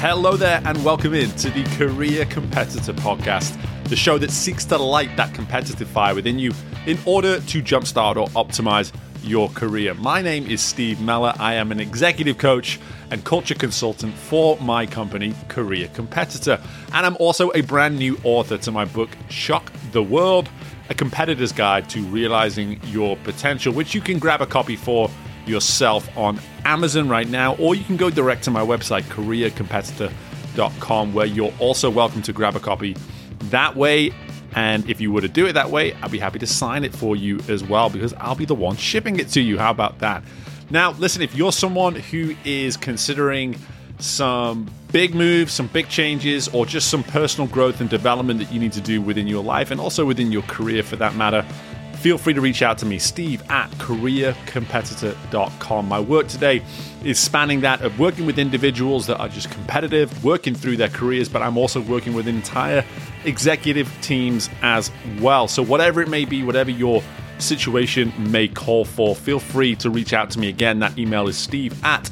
Hello there, and welcome in to the Career Competitor Podcast, the show that seeks to light that competitive fire within you in order to jumpstart or optimize your career. My name is Steve Meller. I am an executive coach and culture consultant for my company, Career Competitor. And I'm also a brand new author to my book, Shock the World A Competitor's Guide to Realizing Your Potential, which you can grab a copy for yourself on Amazon right now, or you can go direct to my website, careercompetitor.com, where you're also welcome to grab a copy that way. And if you were to do it that way, I'd be happy to sign it for you as well because I'll be the one shipping it to you. How about that? Now, listen, if you're someone who is considering some big moves, some big changes, or just some personal growth and development that you need to do within your life and also within your career for that matter, feel free to reach out to me, steve at careercompetitor.com. My work today is spanning that of working with individuals that are just competitive, working through their careers, but I'm also working with entire executive teams as well. So, whatever it may be, whatever your situation may call for, feel free to reach out to me. Again, that email is steve at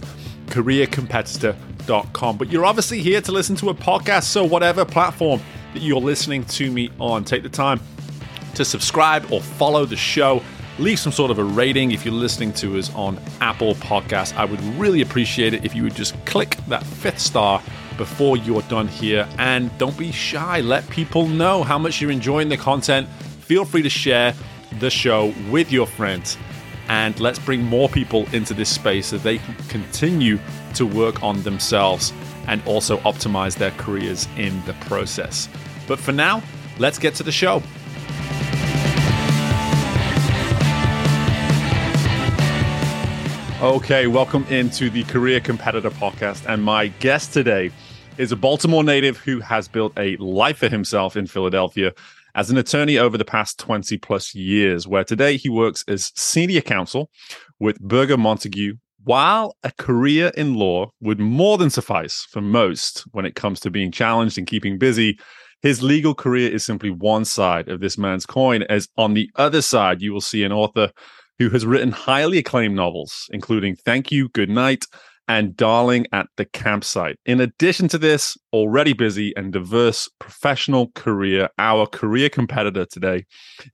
careercompetitor.com. But you're obviously here to listen to a podcast, so whatever platform that you're listening to me on, take the time to subscribe or follow the show. Leave some sort of a rating if you're listening to us on Apple Podcasts. I would really appreciate it if you would just click that fifth star before you're done here. And don't be shy. Let people know how much you're enjoying the content. Feel free to share the show with your friends. And let's bring more people into this space so they can continue to work on themselves and also optimize their careers in the process. But for now, let's get to the show. Okay, welcome into the Career Competitor Podcast. And my guest today is a Baltimore native who has built a life for himself in Philadelphia as an attorney over the past 20 plus years, where today he works as senior counsel with Berger Montague. While a career in law would more than suffice for most when it comes to being challenged and keeping busy, his legal career is simply one side of this man's coin, as on the other side, you will see an author who has written highly acclaimed novels, including Thank You, Good Night, and Darling at the Campsite. In addition to this already busy and diverse professional career, our career competitor today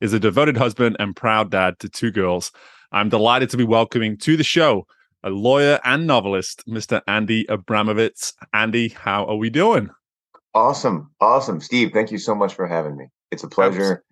is a devoted husband and proud dad to two girls. I'm delighted to be welcoming to the show a lawyer and novelist, Mr. Andy Abramowitz. Andy, how are we doing? Awesome. Awesome. Steve, thank you so much for having me. It's a pleasure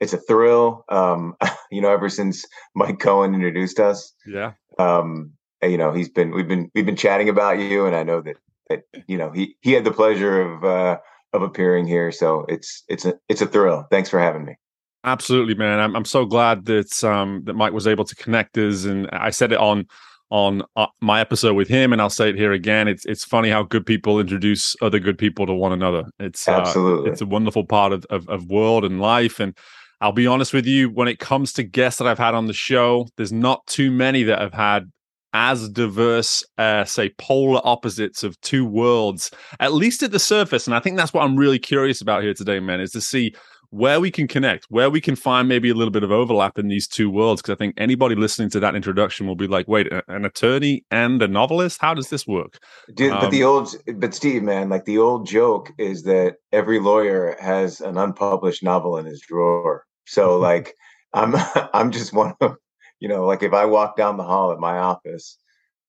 it's a thrill. Um, you know, ever since Mike Cohen introduced us, yeah. Um, you know, he's been we've been we've been chatting about you, and I know that that you know he he had the pleasure of uh, of appearing here. So it's it's a it's a thrill. Thanks for having me. Absolutely, man. I'm I'm so glad that um that Mike was able to connect us, and I said it on on uh, my episode with him, and I'll say it here again. It's it's funny how good people introduce other good people to one another. It's absolutely uh, it's a wonderful part of, of of world and life, and I'll be honest with you, when it comes to guests that I've had on the show, there's not too many that have had as diverse, uh, say, polar opposites of two worlds, at least at the surface. And I think that's what I'm really curious about here today, man, is to see where we can connect, where we can find maybe a little bit of overlap in these two worlds. Because I think anybody listening to that introduction will be like, wait, an attorney and a novelist? How does this work? Dude, um, but the um, old, but Steve, man, like the old joke is that every lawyer has an unpublished novel in his drawer. So like I'm I'm just one of you know like if I walk down the hall at my office,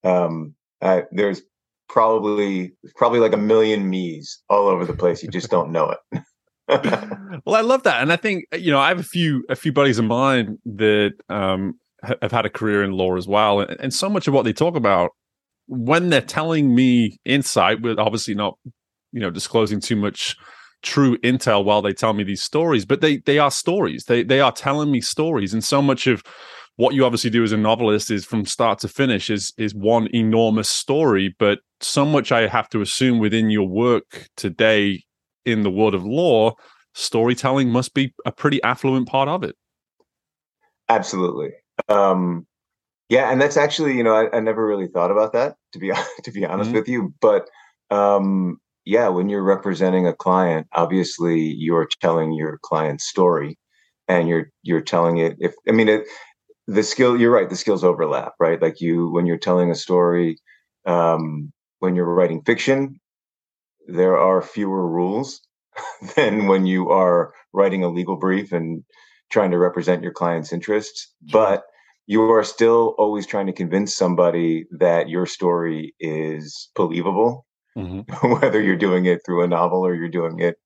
um, I, there's probably probably like a million me's all over the place. You just don't know it. well, I love that, and I think you know I have a few a few buddies of mine that um, have had a career in law as well, and, and so much of what they talk about when they're telling me insight, with obviously not you know disclosing too much true intel while they tell me these stories but they they are stories. They they are telling me stories. And so much of what you obviously do as a novelist is from start to finish is is one enormous story but so much i have to assume within your work today in the world of law storytelling must be a pretty affluent part of it. Absolutely. Um yeah and that's actually you know i, I never really thought about that to be to be honest mm-hmm. with you but um yeah, when you're representing a client, obviously you're telling your client's story and you're you're telling it if I mean it the skill you're right, the skills overlap, right? Like you when you're telling a story, um, when you're writing fiction, there are fewer rules than when you are writing a legal brief and trying to represent your client's interests. Sure. But you are still always trying to convince somebody that your story is believable, mm-hmm. whether you're doing it through a novel or you're doing it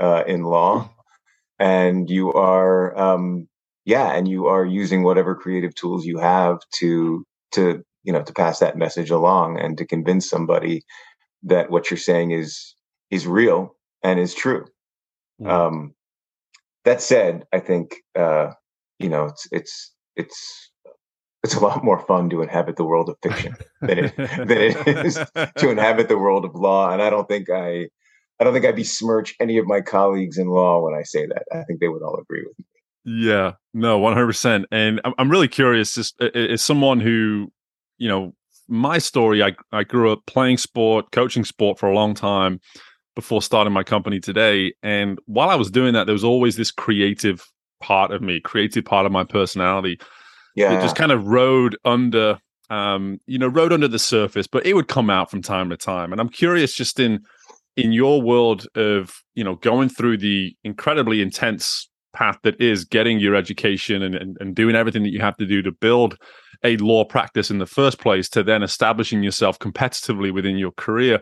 uh, in law. And you are, um, yeah, and you are using whatever creative tools you have to to you know to pass that message along and to convince somebody that what you're saying is is real and is true. Mm. Um, that said, I think uh, you know it's it's it's it's a lot more fun to inhabit the world of fiction than it than it is to inhabit the world of law. And I don't think I I don't think I besmirch any of my colleagues in law when I say that. I think they would all agree with me. Yeah, no, one hundred percent. And I'm I'm really curious, just as someone who, you know, my story, I I grew up playing sport, coaching sport for a long time before starting my company today. And while I was doing that, there was always this creative part of me, creative part of my personality. Yeah. It just kind of rode under um, you know, rode under the surface, but it would come out from time to time. And I'm curious just in in your world of, you know, going through the incredibly intense path that is getting your education and, and, and doing everything that you have to do to build a law practice in the first place to then establishing yourself competitively within your career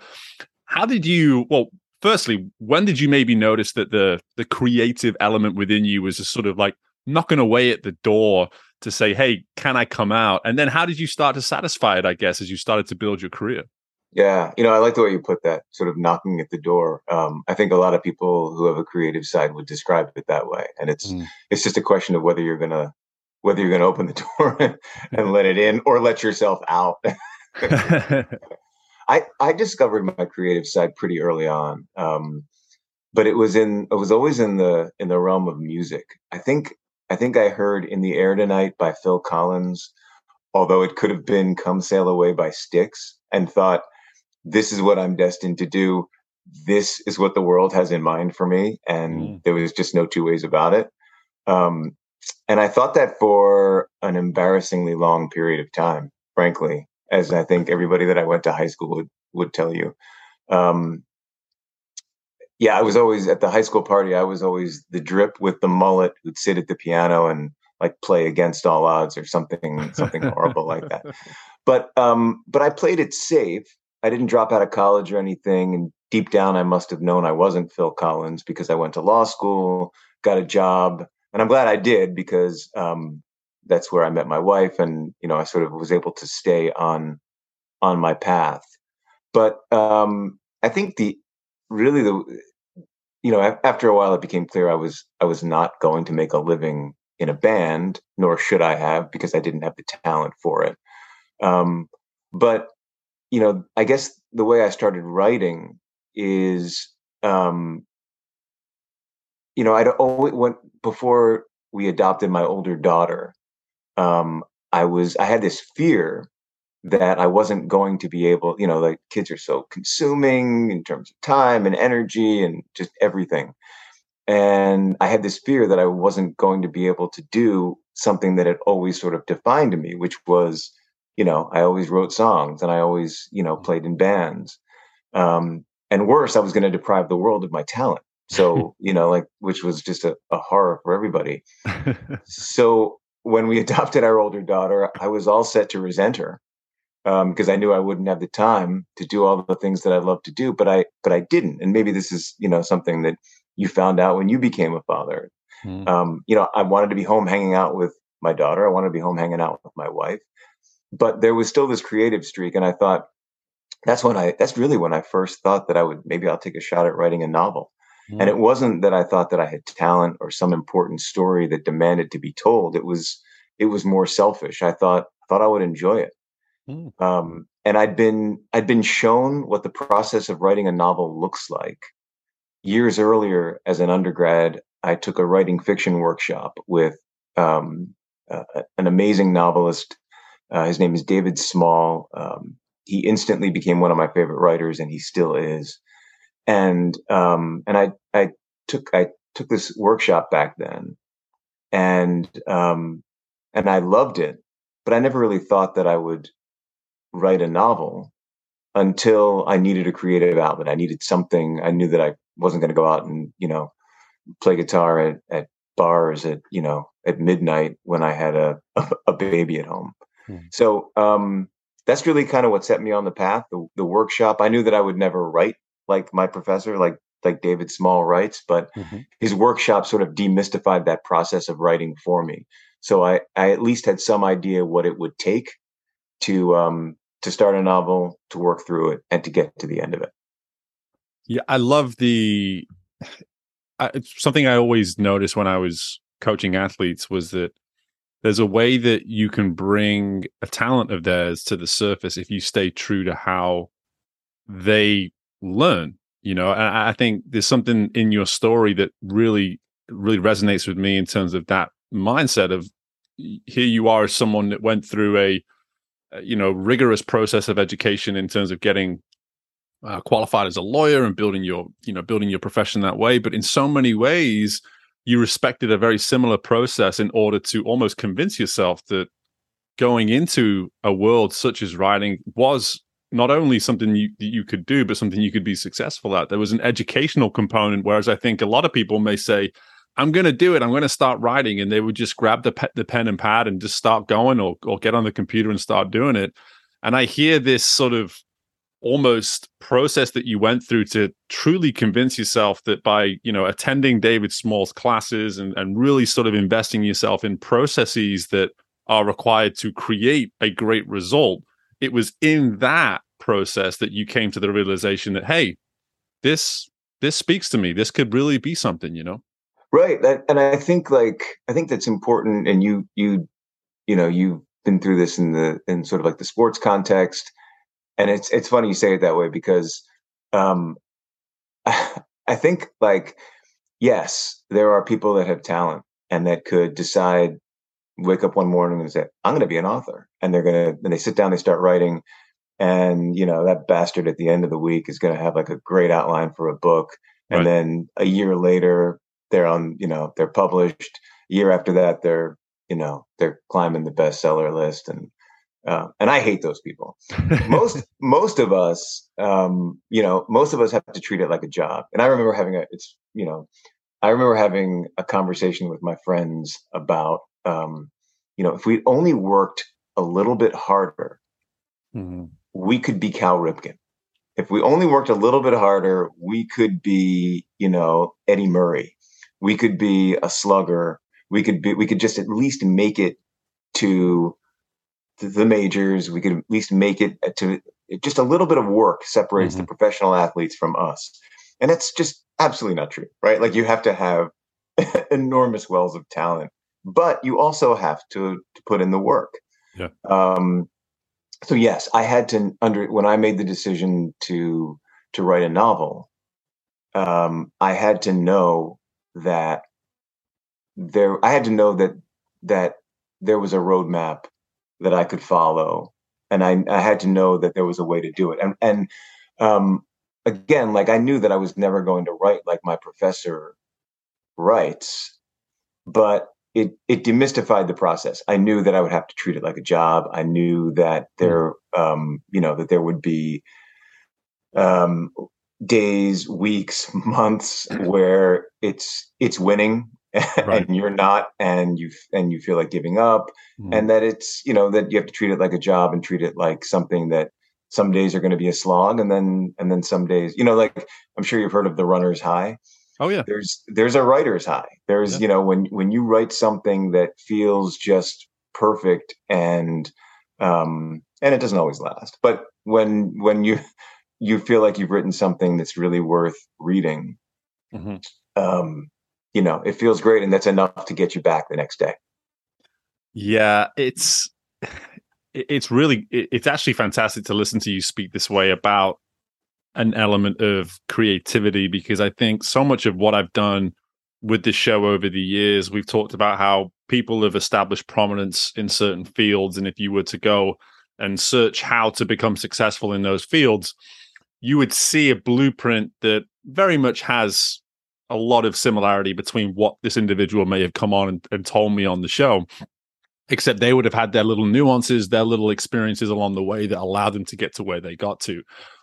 how did you well firstly, when did you maybe notice that the the creative element within you was just sort of like knocking away at the door to say, "Hey, can I come out?" And then how did you start to satisfy it? I guess as you started to build your career. Yeah, you know, I like the way you put that, sort of knocking at the door. Um, I think a lot of people who have a creative side would describe it that way, and it's mm. it's just a question of whether you're gonna whether you're gonna open the door and let it in or let yourself out. I I discovered my creative side pretty early on, um, but it was in it was always in the in the realm of music. I think I think I heard "In the Air Tonight" by Phil Collins, although it could have been "Come Sail Away" by Styx, and thought, "This is what I'm destined to do. This is what the world has in mind for me," and mm. there was just no two ways about it. Um, and I thought that for an embarrassingly long period of time, frankly as I think everybody that I went to high school would would tell you. Um, yeah, I was always at the high school party. I was always the drip with the mullet who'd sit at the piano and like play against all odds or something something horrible like that. But um, but I played it safe. I didn't drop out of college or anything. And deep down, I must have known I wasn't Phil Collins because I went to law school, got a job, and I'm glad I did because um, that's where I met my wife, and you know, I sort of was able to stay on on my path. But um, I think the really the you know after a while it became clear I was I was not going to make a living in a band, nor should I have because I didn't have the talent for it. Um, but you know, I guess the way I started writing is, um, you know, I'd always went before we adopted my older daughter um, I was I had this fear that I wasn't going to be able, you know, like kids are so consuming in terms of time and energy and just everything. And I had this fear that I wasn't going to be able to do something that had always sort of defined me, which was, you know, I always wrote songs and I always, you know, played in bands. Um, and worse, I was going to deprive the world of my talent. So, you know, like, which was just a, a horror for everybody. so when we adopted our older daughter, I was all set to resent her because um, I knew I wouldn't have the time to do all the things that I love to do. But I, but I didn't. And maybe this is, you know, something that you found out when you became a father. Mm. Um, you know, I wanted to be home hanging out with my daughter. I wanted to be home hanging out with my wife. But there was still this creative streak, and I thought that's when I. That's really when I first thought that I would maybe I'll take a shot at writing a novel. Mm. And it wasn't that I thought that I had talent or some important story that demanded to be told. It was it was more selfish. I thought thought I would enjoy it. Mm. Um, and I'd been I'd been shown what the process of writing a novel looks like. Years earlier, as an undergrad, I took a writing fiction workshop with um, uh, an amazing novelist. Uh, his name is David Small. Um, he instantly became one of my favorite writers, and he still is and um, and I I took I took this workshop back then, and um, and I loved it, but I never really thought that I would write a novel. until I needed a creative outlet. I needed something. I knew that I wasn't going to go out and you know play guitar at, at bars at you know at midnight when I had a a, a baby at home. Hmm. So um, that's really kind of what set me on the path. The, the workshop. I knew that I would never write like my professor, like like David Small writes, but mm-hmm. his workshop sort of demystified that process of writing for me. So I I at least had some idea what it would take to um to start a novel, to work through it, and to get to the end of it. Yeah, I love the I, something I always noticed when I was coaching athletes was that there's a way that you can bring a talent of theirs to the surface if you stay true to how they learn. You know, I think there's something in your story that really, really resonates with me in terms of that mindset of here you are as someone that went through a, you know, rigorous process of education in terms of getting uh, qualified as a lawyer and building your you know building your profession that way. But in so many ways you respected a very similar process in order to almost convince yourself that going into a world such as writing was not only something you you could do but something you could be successful at. There was an educational component whereas i think a lot of people may say i'm going to do it. I'm going to start writing. And they would just grab the, pe- the pen and pad and just start going or, or get on the computer and start doing it. And i hear this sort of almost process that you went through to truly convince yourself that by you know attending david small's classes and, and really sort of investing yourself in processes that are required to create a great result it was in that process that you came to the realization that hey this this speaks to me. This could really be something you know right that, and i think like i think that's important and you you you know you've been through this in the in sort of like the sports context and it's it's funny you say it that way because um, I think like yes, there are people that have talent and that could decide wake up one morning and say I'm going to be an author, and they're going to and they sit down, they start writing, and you know that bastard at the end of the week is going to have like a great outline for a book, and right. then a year later they're on you know they're published. A year after that they're you know they're climbing the bestseller list and uh, and I hate those people. most most of us, um, you know, most of us have to treat it like a job. And I remember having a, it's you know, I remember having a conversation with my friends about, um, you know, if we only worked a little bit harder, mm-hmm. we could be Cal Ripken. If we only worked a little bit harder, we could be, you know, Eddie Murray. We could be a slugger. We could be. We could just at least make it to the majors. We could at least make it to just a little bit of work separates mm-hmm. the professional athletes from us. And that's just absolutely not true, right? Like you have to have enormous wells of talent, but you also have to, to put in the work. Yeah. Um, so yes, I had to under when I made the decision to to write a novel, um, I had to know that there I had to know that that there was a roadmap that I could follow, and I, I had to know that there was a way to do it. And and um, again, like I knew that I was never going to write like my professor writes, but it it demystified the process. I knew that I would have to treat it like a job. I knew that hmm. there, um, you know, that there would be um, days, weeks, months where it's it's winning right. and you're not and you and you feel like giving up mm. and that it's you know that you have to treat it like a job and treat it like something that some days are going to be a slog and then and then some days you know like i'm sure you've heard of the runner's high oh yeah there's there's a writer's high there's yeah. you know when when you write something that feels just perfect and um and it doesn't always last but when when you you feel like you've written something that's really worth reading mm-hmm. um you know, it feels great and that's enough to get you back the next day. Yeah, it's it's really it's actually fantastic to listen to you speak this way about an element of creativity because I think so much of what I've done with this show over the years, we've talked about how people have established prominence in certain fields. And if you were to go and search how to become successful in those fields, you would see a blueprint that very much has a lot of similarity between what this individual may have come on and, and told me on the show. except they would have had their little nuances, their little experiences along the way that allowed them to get to where they got to.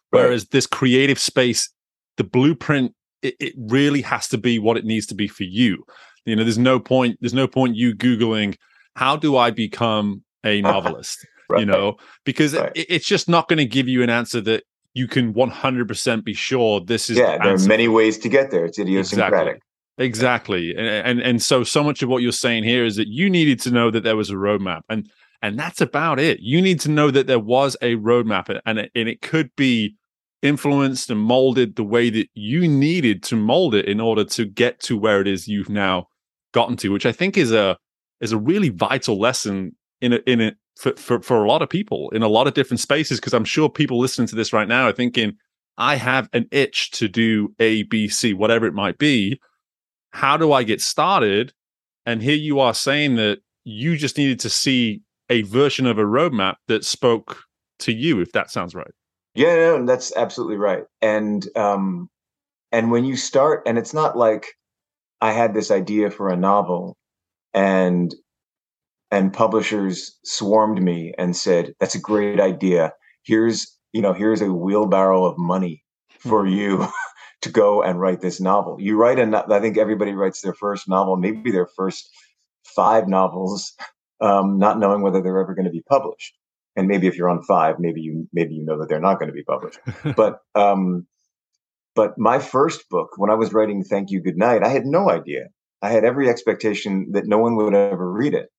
Whereas this creative space, the blueprint, it, it, really has to be what it needs to be for you. You know, there's no point, there's no point you Googling, how do I become a novelist? right. You know, because right. it, it's just not going to give you an answer that you can 100% be sure this is yeah the there are many ways to get there. It's idiosyncratic. Exactly, exactly. And, and and so so much of what you're saying here is that you needed to know that there was a roadmap and and that's about it. You need to know that there was a roadmap and it, and it could be influenced and molded the way that you needed to mold it in order to get to where it is you've now gotten to which i think is a is a really vital lesson in a, in a, for, for, for a lot of people in a lot of different spaces because i'm sure people listening to this right now are thinking i have an itch to do a b c whatever it might be. How do i get started? And here you are saying that you just needed to see a version of a roadmap that spoke to you if that sounds right. Yeah no, that's absolutely right. And um and when you start and it's not like i had this idea for a novel and and publishers swarmed me and said, "That's a great idea. Here's you know here's a wheelbarrow of money for mm-hmm. you." to go and write this novel. You write a, I think everybody writes their first novel, maybe their first five novels, um, not knowing whether they're ever going to be published. And maybe if you're on five, maybe you maybe you know that they're not going to be published. but um, but my first book, when I was writing Thank You Good Night, I had no idea. I had every expectation that no one would ever read it.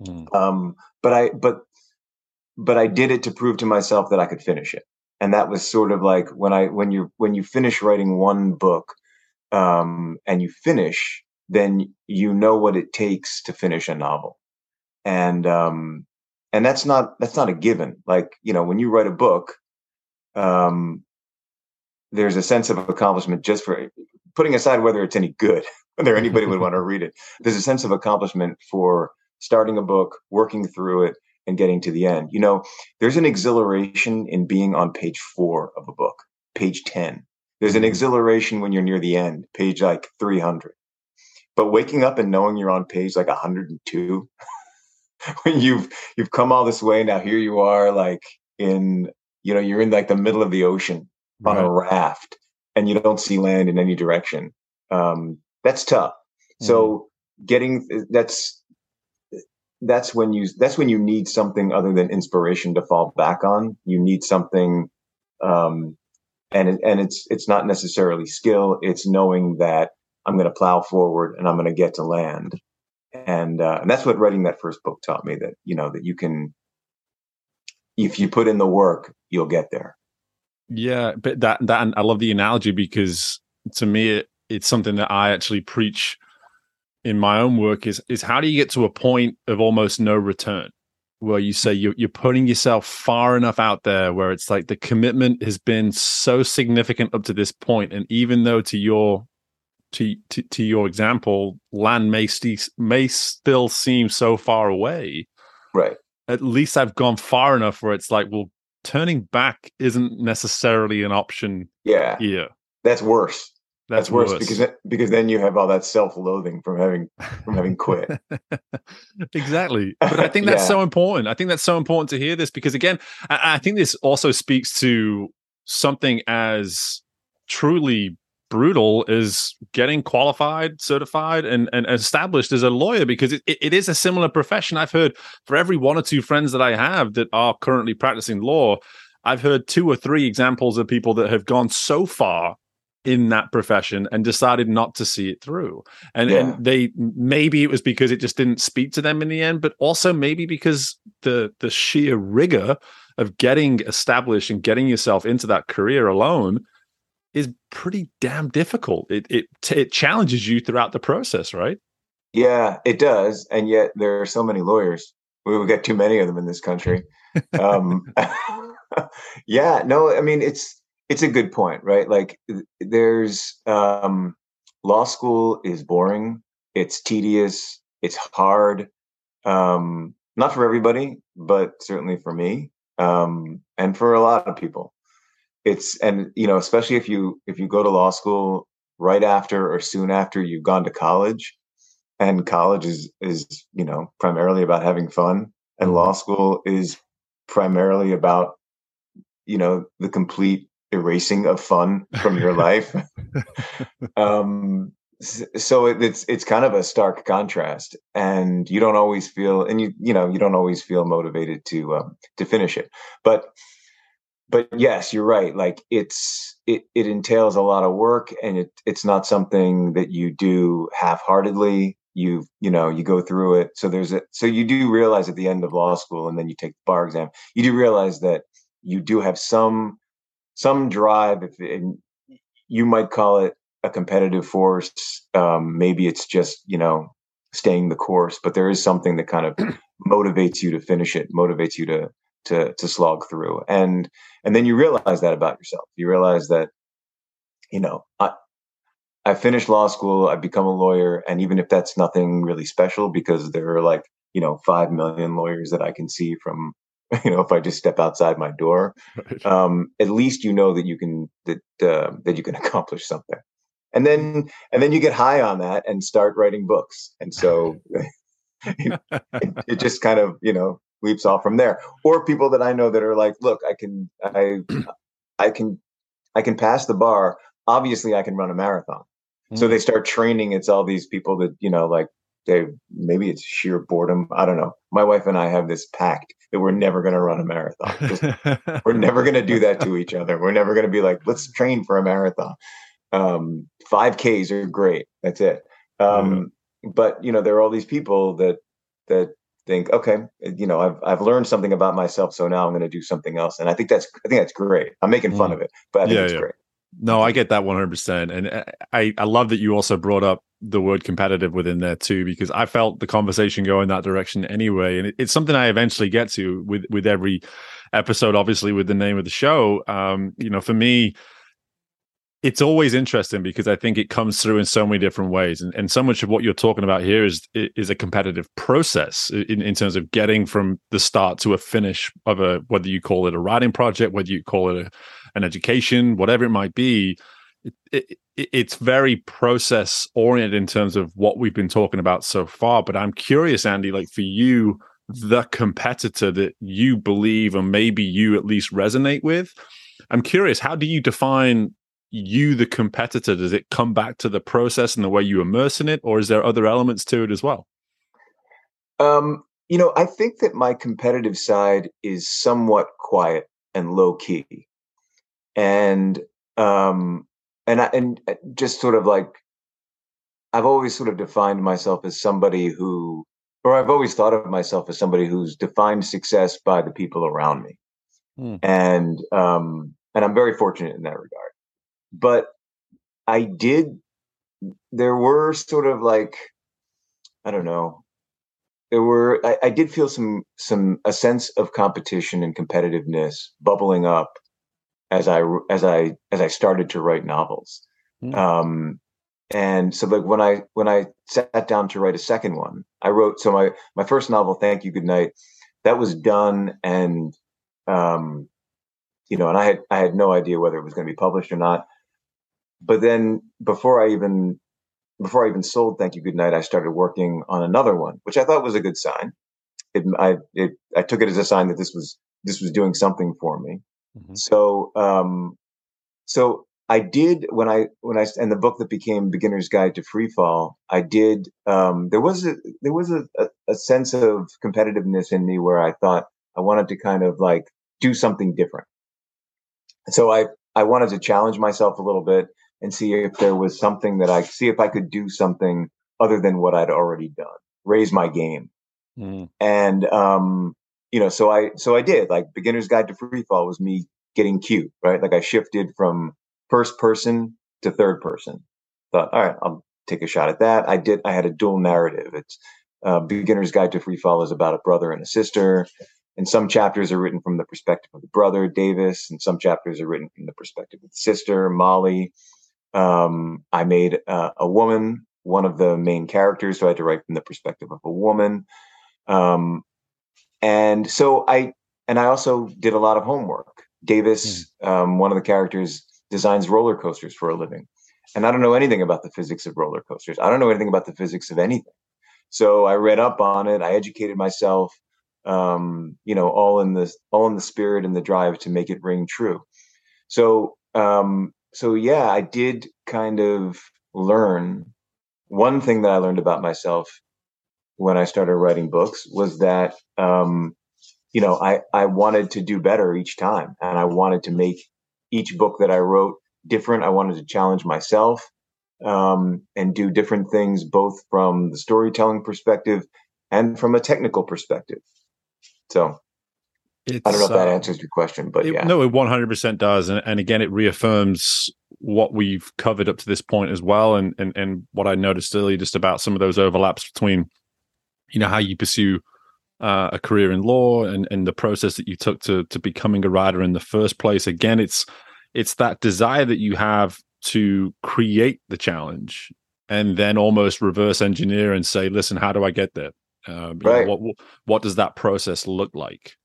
Mm. Um, but I but but I did it to prove to myself that I could finish it. And that was sort of like when I when you when you finish writing one book um, and you finish, then you know what it takes to finish a novel. And um, and that's not that's not a given. Like you know when you write a book, um, there's a sense of accomplishment just for putting aside whether it's any good, whether anybody would want to read it. There's a sense of accomplishment for starting a book, working through it, and getting to the end. You know, there's an exhilaration in being on page four of a book, page 10. There's an mm-hmm. exhilaration when you're near the end, page like 300. But waking up and knowing you're on page like 102, when you've you've come all this way, now here you are, like in you know you're in like the middle of the ocean right. on a raft, and you don't see land in any direction. Um, that's tough. Mm. So getting that's that's when you that's when you need something other than inspiration to fall back on. You need something, um, and and it's it's not necessarily skill. It's knowing that I'm going to plow forward and I'm going to get to land, and uh, and that's what writing that first book taught me. That you know that you can, if you put in the work, you'll get there. Yeah, but that that I love the analogy because to me it, it's something that I actually preach in my own work is is how do you get to a point of almost no return? Where you say you're, you're putting yourself far enough out there where it's like the commitment has been so significant up to this point and even though to your to to, to your example land may st- may still seem so far away right. at least i've gone far enough where it's like well turning back isn't necessarily an option yeah. yeah that's worse that's, worse, worse, because because then you have all that self-loathing from having from having quit. exactly, but I think that's yeah. so important. I think that's so important to hear this because again, I, I think this also speaks to something as truly brutal as getting qualified, certified, and, and established as a lawyer because it, it is a similar profession. I've heard for every one or two friends that I have that are currently practicing law, I've heard two or three examples of people that have gone so far in that profession and decided not to see it through. And, yeah. and, they maybe it was because it just didn't speak to them in the end, but also maybe because the the sheer rigor of getting established and getting yourself into that career alone is pretty damn difficult. It it it challenges you throughout the process, right? Yeah, it does. And yet there are so many lawyers. We will get too many of them in this country. um, yeah, no, I mean it's it's a good point, right? Like there's um, law school is boring, it's tedious, it's hard. Um, not for everybody, but certainly for me, um, and for a lot of people. It's and you know, especially if you if you go to law school right after or soon after you've gone to college, and college is is you know primarily about having fun and law Mm-hmm. school is primarily about you know the complete erasing of fun from your life. Um so it, it's it's kind of a stark contrast and you don't always feel and you you know you don't always feel motivated to um to finish it. But but yes you're right like it's it it entails a lot of work and it it's not something that you do half-heartedly. You you know you go through it. So there's a so you do realize at the end of law school and then you take the bar exam you do realize that you do have some some drive if and you might call it a competitive force um maybe it's just you know staying the course but there is something that kind of motivates you to finish it motivates you to to to slog through and and then you realize that about yourself. You realize that you know i i finished law school i've become a lawyer and even if that's nothing really special because there are like you know 5 million lawyers that i can see from you know if i just step outside my door Right. um at least you know that you can that uh, that you can accomplish something. And then and then you get high on that and start writing books. And so it, it just kind of you know leaps off from there. Or people that i know that are like look i can i i can i can pass the bar. Obviously i can run a marathon. So Mm. they start training. It's all these people that you know like they maybe it's sheer boredom. I don't know. My wife and i have this pact that we're never going to run a marathon we're never going to do that to each other. We're never going to be like, let's train for a marathon. Um, 5Ks are great. That's it. Um, But you know, there are all these people that that think, okay, you know, I've I've learned something about myself, so now I'm going to do something else. And I think that's I think that's great. I'm making fun Mm. of it, but I think Yeah, it's yeah. great. No, I get that 100%. And uh, I, I love that you also brought up the word competitive within there too, because I felt the conversation go in that direction anyway. And it, it's something I eventually get to with, with every episode, obviously with the name of the show. Um, you know, for me, it's always interesting because I think it comes through in so many different ways. And, and so much of what you're talking about here is, is a competitive process in, in terms of getting from the start to a finish of a, whether you call it a writing project, whether you call it a, an education, whatever it might be, it, it, it's very process oriented in terms of what we've been talking about so far. But I'm curious, Andy, like for you, the competitor that you believe, or maybe you at least resonate with, I'm curious, how do you define you, the competitor? Does it come back to the process and the way you immerse in it, or is there other elements to it as well? Um, you know, I think that my competitive side is somewhat quiet and low key, and um, and I, and uh, just sort of like I've always sort of defined myself as somebody who, or I've always thought of myself as somebody who's defined success by the people around me, Hmm. and um, and I'm very fortunate in that regard. But I did. There were sort of like, I don't know. There were. I, I did feel some some a sense of competition and competitiveness bubbling up as I as I as I started to write novels. Hmm. Um, and so like when I when I sat down to write a second one, I wrote so my my first novel, Thank You, Good Night, that was done and um, you know, and I had I had no idea whether it was going to be published or not. But then before I even before I even sold Thank You Good Night, I started working on another one, which I thought was a good sign. It, I it, I took it as a sign that this was this was doing something for me. Mhm. So um, so I did when I when I and the book that became Beginner's Guide to Free Fall, I did um, there was a there was a, a, a sense of competitiveness in me where I thought I wanted to kind of like do something different. So I I wanted to challenge myself a little bit and see if there was something that I see if I could do something other than what I'd already done, raise my game Mm. and um you know so i so i did like beginner's guide to free fall was me getting cute right? Like i shifted from first person to third person. Thought all right i'll take a shot at that. I did i had a dual narrative. It's uh, beginner's guide to free fall is about a brother and a sister and some chapters are written from the perspective of the brother davis and some chapters are written from the perspective of the sister molly. Um, i made uh, a woman one of the main characters so i had to write from the perspective of a woman. Um, and so I and I also did a lot of homework. Davis, um, one of the characters, designs roller coasters for a living, and I don't know anything about the physics of roller coasters. I don't know anything about the physics of anything. So I read up on it. I educated myself. Um, you know, all in the all in the spirit and the drive to make it ring true. So um, so yeah, I did kind of learn one thing that I learned about myself when I started writing books was that um, you know I I wanted to do better each time, and I wanted to make each book that I wrote different. I wanted to challenge myself um, and do different things, both from the storytelling perspective and from a technical perspective. So it's, I don't know if that uh, answers your question, but it, yeah. No, it 100% does. And, and again, it reaffirms what we've covered up to this point as well. And, and, and what I noticed earlier just about some of those overlaps between, you know, how you pursue uh, a career in law and, and the process that you took to, to becoming a writer in the first place. Again, it's, it's that desire that you have to create the challenge and then almost reverse engineer and say, listen, how do I get there? Um, right. Know, what, what does that process look like?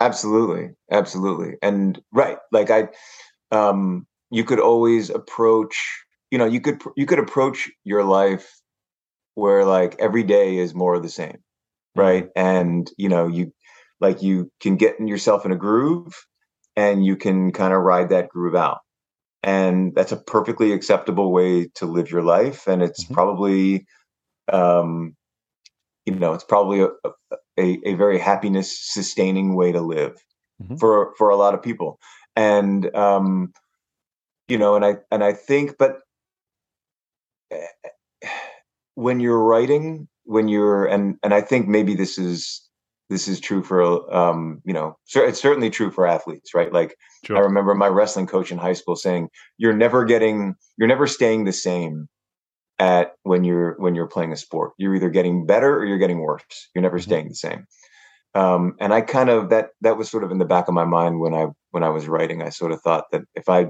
Absolutely, absolutely, and right. Like I, um, you could always approach. You know, you could you could approach your life where like every day is more of the same, right? Mm-hmm. And you know, you like you can get yourself in a groove, and you can kind of ride that groove out, and that's a perfectly acceptable way to live your life, and it's mm-hmm. probably, um, you know, it's probably a, a a, a very happiness sustaining way to live mm-hmm. for for a lot of people and um you know and i and i think but eh, when you're writing when you're and and i think maybe this is this is true for um you know it's certainly true for athletes right like sure. i remember my wrestling coach in high school saying you're never getting you're never staying the same at when you're when you're playing a sport. You're either getting better or you're getting worse. You're never mm-hmm. staying the same. Um, and I kind of that that was sort of in the back of my mind when I when I was writing. I sort of thought that if I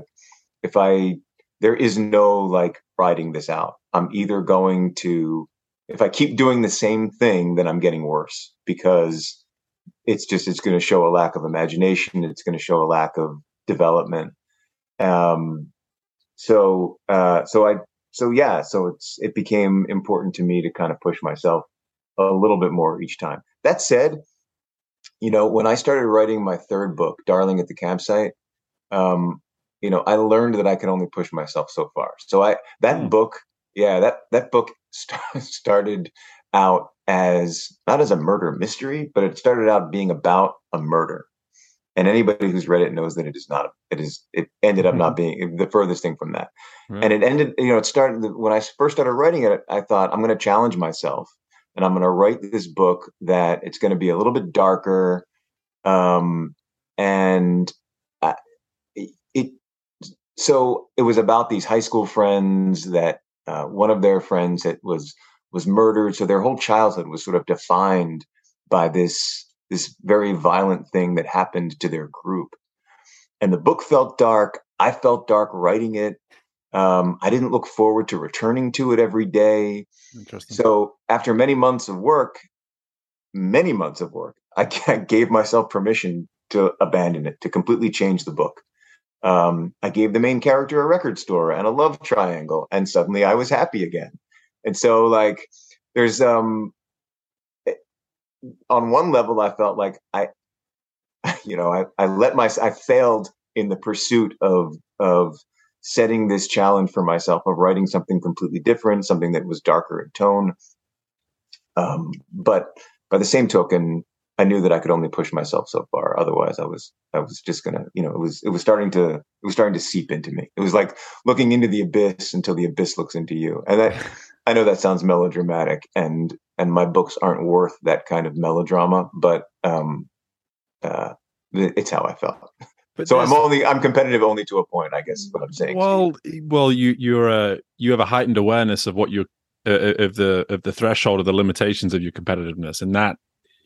if I there is no like writing this out. I'm either going to if I keep doing the same thing, then I'm getting worse because it's just it's going to show a lack of imagination. It's going to show a lack of development. Um, so uh, so I so yeah, so it's it became important to me to kind of push myself a little bit more each time. That said, you know, when I started writing my third book, Darling at the Campsite, um, you know, I learned that I could only push myself so far. So I that mm. book, yeah, that that book st- started out as not as a murder mystery, but it started out being about a murder and anybody who's read it knows that it is not it is it ended up mm-hmm. not being the furthest thing from that right. and it ended you know it started when i first started writing it i thought i'm going to challenge myself and i'm going to write this book that it's going to be a little bit darker um and so it was about these high school friends that uh, one of their friends that was was murdered so their whole childhood was sort of defined by this this very violent thing that happened to their group. And the book felt dark. I felt dark writing it. Um, I didn't look forward to returning to it every day. So after many months of work, many months of work, I gave myself permission to abandon it, to completely change the book. Um, I gave the main character a record store and a love triangle, and suddenly I was happy again. And so, like, there's um, on one level, I felt like I, you know, I, I let my, I failed in the pursuit of, of setting this challenge for myself of writing something completely different, something that was darker in tone. Um, but by the same token, I knew that I could only push myself so far. Otherwise, I was I was just gonna, you know, it was it was starting to it was starting to seep into me. It was like looking into the abyss until the abyss looks into you. And that I know that sounds melodramatic, and and my books aren't worth that kind of melodrama, but um, uh, it's how I felt. But so I'm only I'm competitive only to a point, I guess. Is what I'm saying. Well, well, you you're a you have a heightened awareness of what you uh, uh, of the of the threshold of the limitations of your competitiveness, and that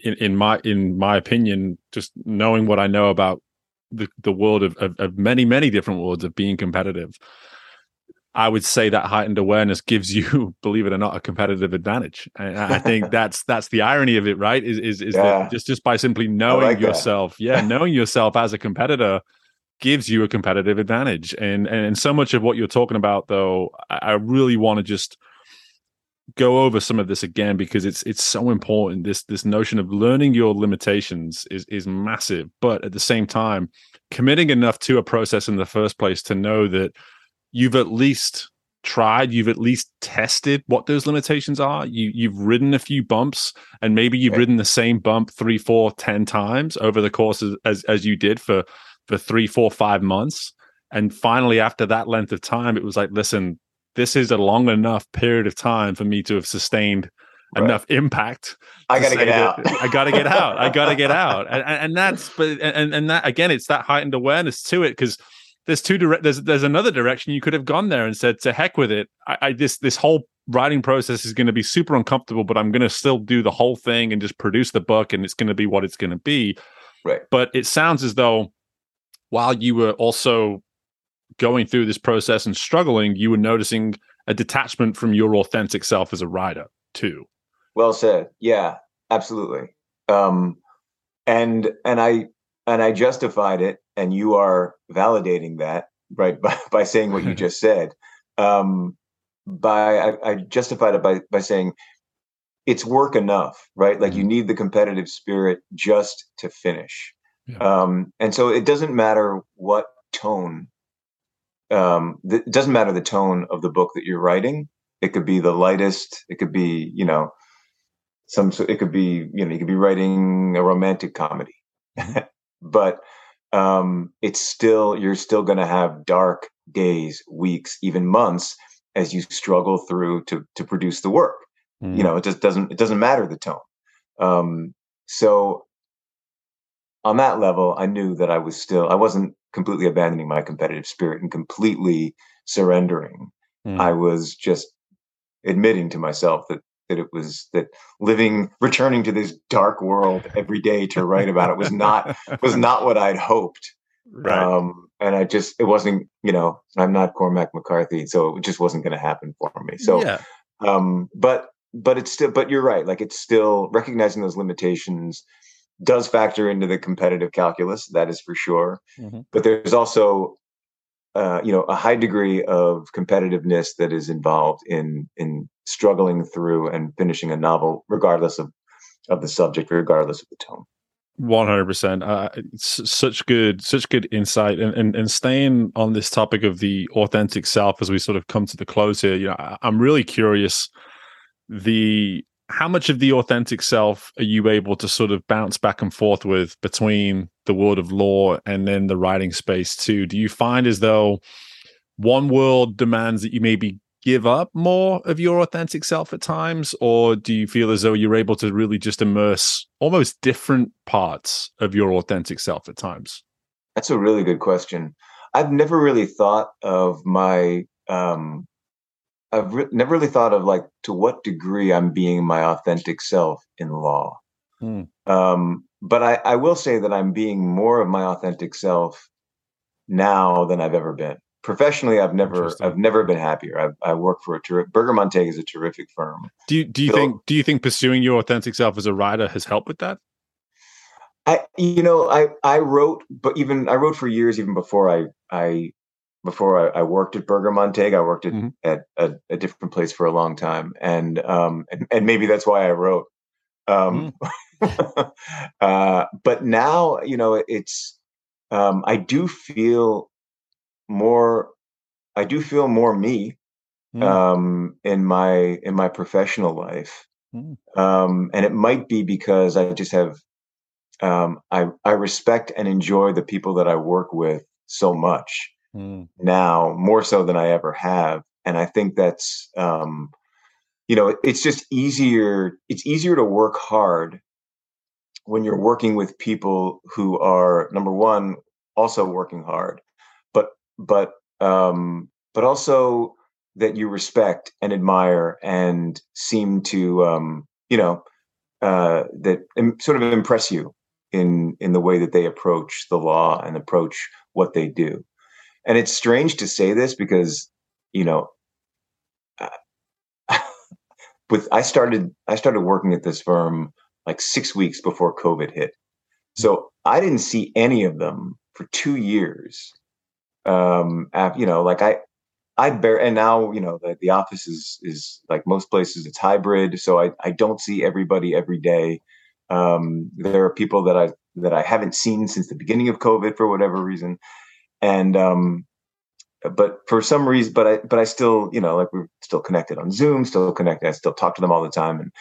in, in my in my opinion, just knowing what I know about the the world of, of, of many many different worlds of being competitive, I would say that heightened awareness gives you, believe it or not, a competitive advantage. And I think that's that's the irony of it, right? Is is, is yeah. that just just by simply knowing like yourself, yeah, knowing yourself as a competitor gives you a competitive advantage. And and so much of what you're talking about, though, I really want to just go over some of this again because it's it's so important. This this notion of learning your limitations is is massive, but at the same time, committing enough to a process in the first place to know that you've at least tried you've at least tested what those limitations are. You you've ridden a few bumps and maybe you've ridden the same bump three four ten times over the course of, as as you did for for three four five months. And finally after that length of time it was like listen this is a long enough period of time for me to have sustained right. enough impact i gotta get out. I gotta get out. I gotta get out. And, and that's but and and that again it's that heightened awareness to it because there's two direct there's there's another direction you could have gone there and said to heck with it. I, I this this whole writing process is going to be super uncomfortable but i'm going to still do the whole thing and just produce the book and it's going to be what it's going to be. Right. But it sounds as though while you were also going through this process and struggling you were noticing a detachment from your authentic self as a writer too. Well said. Yeah absolutely. Um and and i and i justified it and you are validating that right by, by saying what you just said. Um, by I, I, justified it by by saying it's work enough right? Like you mm-hmm. need the competitive spirit just to finish. Yeah. um, and so it doesn't matter what tone um, th- it doesn't matter the tone of the book that you're writing it could be the lightest it could be you know some So it could be you know you could be writing a romantic comedy but um, it's still you're still going to have dark days, weeks, even months as you struggle through to to produce the work. Mm. You know, it just doesn't it doesn't matter the tone. Um, so on that level, I knew that I was still I wasn't completely abandoning my competitive spirit and completely surrendering. Mm. I was just admitting to myself that that it was that living returning to this dark world every day to write about it was not was not what I'd hoped. Right. Um, and I just it wasn't you know I'm not Cormac McCarthy, so it just wasn't going to happen for me. So, yeah. um, but but it's still but you're right. Like it's still recognizing those limitations does factor into the competitive calculus. That is for sure. Mm-hmm. But there's also uh, you know a high degree of competitiveness that is involved in in struggling through and finishing a novel regardless of of the subject regardless of the tone 100% uh, such good such good insight and, and and staying on this topic of the authentic self as we sort of come to the close here you know i'm really curious the how much of the authentic self are you able to sort of bounce back and forth with between the world of law and then the writing space too? Do you find as though one world demands that you maybe give up more of your authentic self at times, or do you feel as though you're able to really just immerse almost different parts of your authentic self at times? That's a really good question. I've never really thought of my um, I've re- never really thought of like to what degree I'm being my authentic self in law. Hmm. Um, but I, I will say that I'm being more of my authentic self now than I've ever been. Professionally, I've never I've never been happier. I, I work for a terrific Berger Montague is a terrific firm. Do you do you so, think do you think pursuing your authentic self as a writer has helped with that? I you know I I wrote but even I wrote for years even before I I before I, I, worked at Berger Montague. I worked at, mm-hmm. at a, a, different place for a long time, and um, and, and maybe that's why I wrote. Um, mm. uh, but now, you know, it's um, I do feel more. I do feel more me mm. um, in my in my professional life, mm. um, and it might be because I just have um, I I respect and enjoy the people that I work with so much mm. now more so than I ever have. And I think that's, um, you know, it's just easier. It's easier to work hard when you're working with people who are number one also working hard, but but um, but also that you respect and admire and seem to um, you know uh, that Im- sort of impress you in in the way that they approach the law and approach what they do and it's strange to say this because you know uh, with i started i started working at this firm like six weeks before covid hit so i didn't see any of them for two years um after, you know like i I bear, and now you know the, the office is is like most places, it's hybrid. So I I don't see everybody every day. Um, there are people that I that I haven't seen since the beginning of COVID for whatever reason, and um, but for some reason, but I but I still you know like we're still connected on Zoom, still connected. I still talk to them all the time, and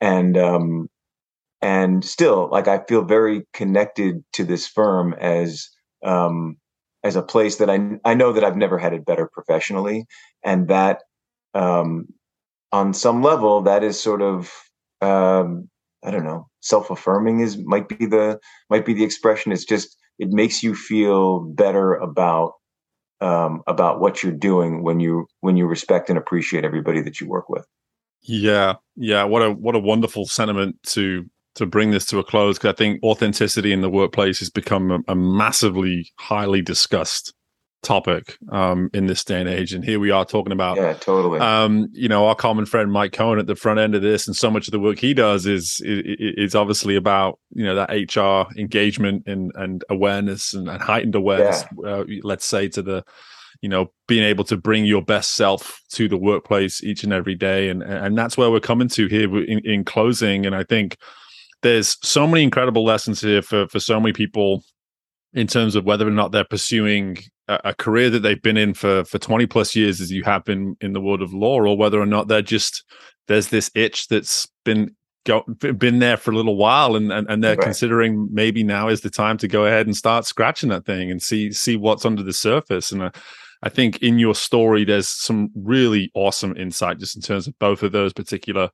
and um, and still like I feel very connected to this firm as um, as a place that I I know that I've never had it better professionally, and that um, on some level that is sort of um, I don't know self affirming is might be the might be the expression. It's just it makes you feel better about um, about what you're doing when you when you respect and appreciate everybody that you work with. Yeah, yeah. What a what a wonderful sentiment to to bring this to a close because I think authenticity in the workplace has become a, a massively highly discussed topic um, in this day and age. And here we are talking about, yeah, totally. Um, you know, our common friend Mike Cohen at the front end of this, and so much of the work he does is is, obviously about you know that HR engagement and and awareness and, and heightened awareness. Yeah. Uh, let's say to the you know being able to bring your best self to the workplace each and every day and and that's where we're coming to here in, in closing and i think there's so many incredible lessons here for for so many people in terms of whether or not they're pursuing a, career that they've been in for for 20 plus years as you have been in the world of law or whether or not they're just there's this itch that's been go, been there for a little while and and, and they're right. considering maybe now is the time to go ahead and start scratching that thing and see see what's under the surface and uh, I think in your story there's some really awesome insight just in terms of both of those particular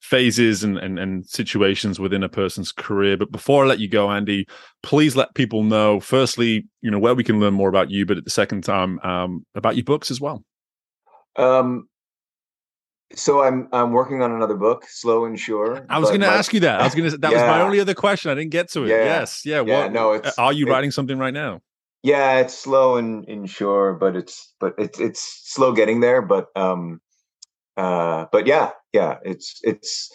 phases and, and, and situations within a person's career. But before I let you go, Andy, please let people know, firstly, you know, where we can learn more about you, but at the second time, um, about your books as well. Um, so I'm I'm working on another book, Slow and Sure. I was going to ask you that. I was going to. That yeah. was my only other question. I didn't get to it. Yeah. Yes. Yeah. yeah what, no. It's, are you it, writing something right now? Yeah, it's slow and, and sure, but it's but it's it's slow getting there. But um, uh, but yeah, yeah, it's it's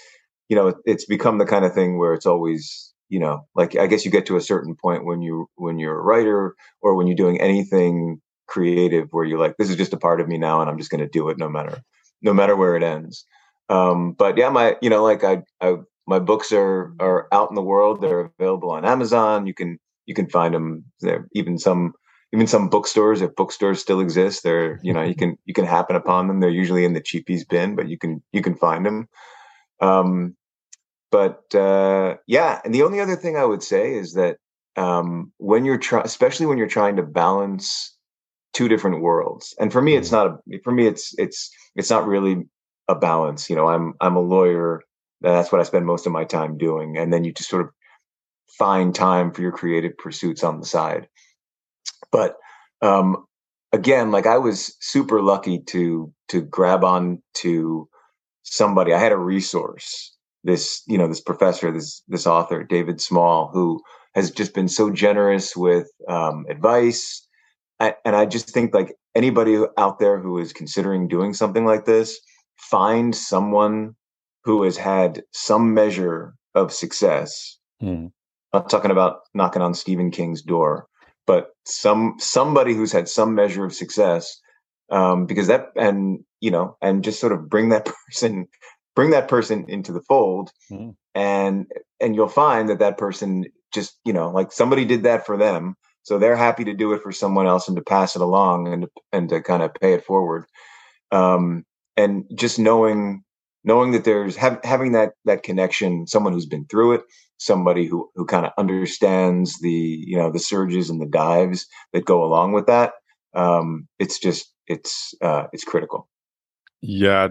you know it's become the kind of thing where it's always you know like I guess you get to a certain point when you when you're a writer or when you're doing anything creative where you're like this is just a part of me now and I'm just going to do it no matter no matter where it ends. Um, but yeah, my you know like I I my books are are out in the world. They're available on Amazon. You can you can find them there. Even some even some bookstores, if bookstores still exist, they're you know you can you can happen upon them. They're usually in the cheapies bin, but you can you can find them. Um, but uh, yeah, and the only other thing I would say is that um, when you're trying, especially when you're trying to balance two different worlds, and for me, it's mm-hmm. not a, for me, it's it's it's not really a balance. You know, I'm I'm a lawyer. That's what I spend most of my time doing, and then you just sort of find time for your creative pursuits on the side. But um, again, like I was super lucky to to grab on to somebody. I had a resource. This, you know, this professor, this this author, David Small, who has just been so generous with um, advice. I, and I just think like anybody out there who is considering doing something like this, find someone who has had some measure of success. Mm. I'm talking about knocking on Stephen King's door, but some somebody who's had some measure of success um, because that and you know and just sort of bring that person bring that person into the fold mm. and and you'll find that that person just you know like somebody did that for them so they're happy to do it for someone else and to pass it along and and to kind of pay it forward um, and just knowing knowing that there's ha- having that that connection someone who's been through it somebody who who kind of understands the you know the surges and the dives that go along with that um it's just it's uh it's critical yeah,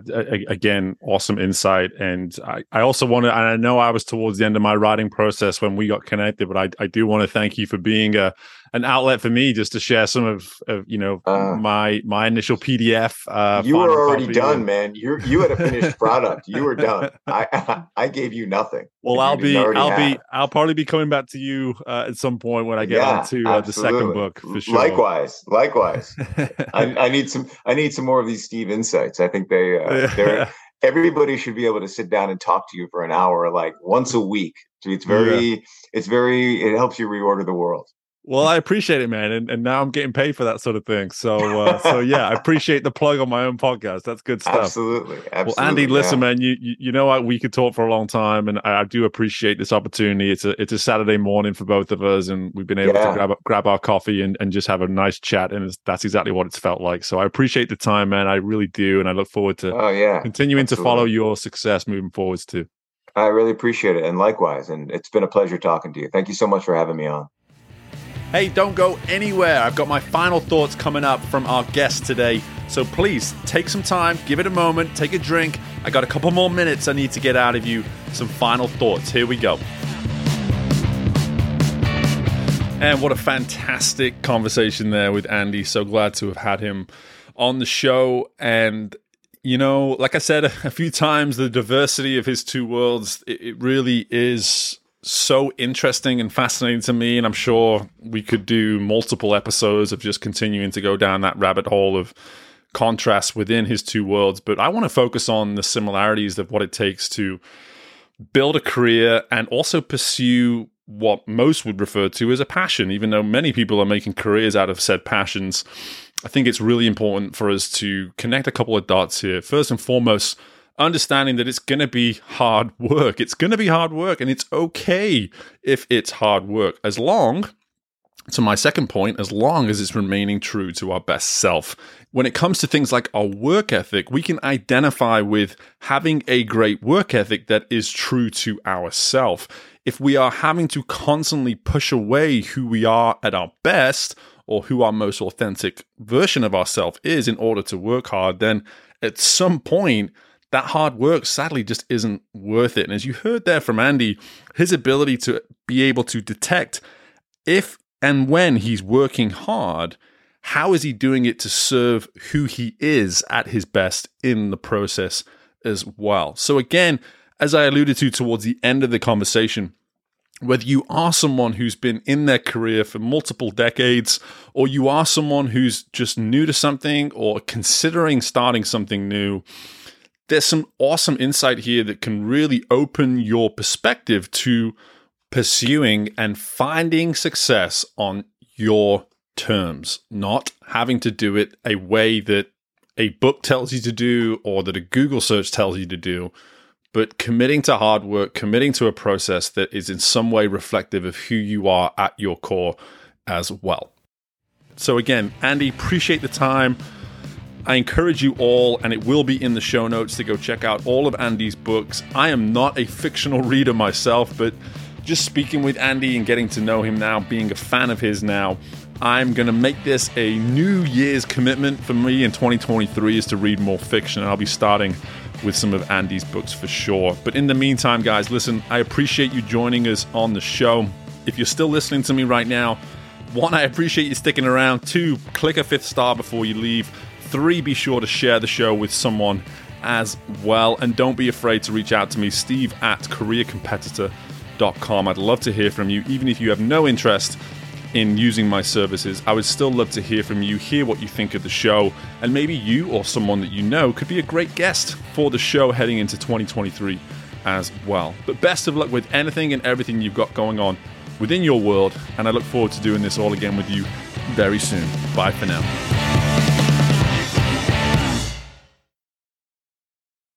again, awesome insight. And I, I also want to, and I know I was towards the end of my writing process when we got connected, but I, I do want to thank you for being a, an outlet for me just to share some of, of you know, uh, my, my initial PDF. Uh, you were already done, man. You you had a finished product. You were done. I, I gave you nothing. Well, I'll be, I'll have. be, I'll probably be coming back to you uh, at some point when I get yeah, onto uh, the second book for sure. Likewise, likewise. I, I need some, I need some more of these Steve insights. I think think they uh, they're everybody should be able to sit down and talk to you for an hour like once a week it's very yeah. it's very it helps you reorder the world Well, I appreciate it, man, and, and now I'm getting paid for that sort of thing. So, uh, so yeah, I appreciate the plug on my own podcast. That's good stuff. Absolutely, absolutely. Well, Andy, listen, man, you, you, you know what? We could talk for a long time, and I, I, do appreciate this opportunity. It's a it's a Saturday morning for both of us, and we've been able yeah. to grab grab our coffee and, and just have a nice chat, and that's exactly what it's felt like. So, I appreciate the time, man. I really do, and I look forward to oh yeah continuing absolutely. to follow your success moving forwards too. I really appreciate it, and likewise, and it's been a pleasure talking to you. Thank you so much for having me on. Hey, don't go anywhere. I've got my final thoughts coming up from our guest today. So please take some time, give it a moment, take a drink. I got a couple more minutes I need to get out of you. Some final thoughts. Here we go. And what a fantastic conversation there with Andy. So glad to have had him on the show. And, you know, like I said a few times, the diversity of his two worlds, it, really is so interesting and fascinating to me. And I'm sure we could do multiple episodes of just continuing to go down that rabbit hole of contrast within his two worlds. But I want to focus on the similarities of what it takes to build a career and also pursue what most would refer to as a passion, even though many people are making careers out of said passions. I think it's really important for us to connect a couple of dots here. First and foremost, understanding that it's going to be hard work. It's going to be hard work, and it's okay if it's hard work, as long, to my second point, as long as it's remaining true to our best self. When it comes to things like our work ethic, we can identify with having a great work ethic that is true to ourself. If we are having to constantly push away who we are at our best, or who our most authentic version of ourselves is in order to work hard, then at some point, that hard work sadly just isn't worth it. And as you heard there from Andy, his ability to be able to detect if and when he's working hard, how is he doing it to serve who he is at his best in the process as well? So, again, as I alluded to towards the end of the conversation, whether you are someone who's been in their career for multiple decades, or you are someone who's just new to something or considering starting something new, there's some awesome insight here that can really open your perspective to pursuing and finding success on your terms, not having to do it a way that a book tells you to do or that a Google search tells you to do, but committing to hard work, committing to a process that is in some way reflective of who you are at your core as well. So, again, Andy, appreciate the time. I encourage you all, and it will be in the show notes, to go check out all of Andy's books. I am not a fictional reader myself, but just speaking with Andy and getting to know him now, being a fan of his now, I'm going to make this a New Year's commitment for me in 2023 is to read more fiction. I'll be starting with some of Andy's books for sure. But in the meantime, guys, listen, I appreciate you joining us on the show. If you're still listening to me right now, one, I appreciate you sticking around. Two, click a fifth star before you leave. Three, be sure to share the show with someone as well. And don't be afraid to reach out to me, steve at careercompetitor.com. I'd love to hear from you, even if you have no interest in using my services. I would still love to hear from you, hear what you think of the show, and maybe you or someone that you know could be a great guest for the show heading into 2023 as well. But best of luck with anything and everything you've got going on within your world, and I look forward to doing this all again with you very soon. Bye for now.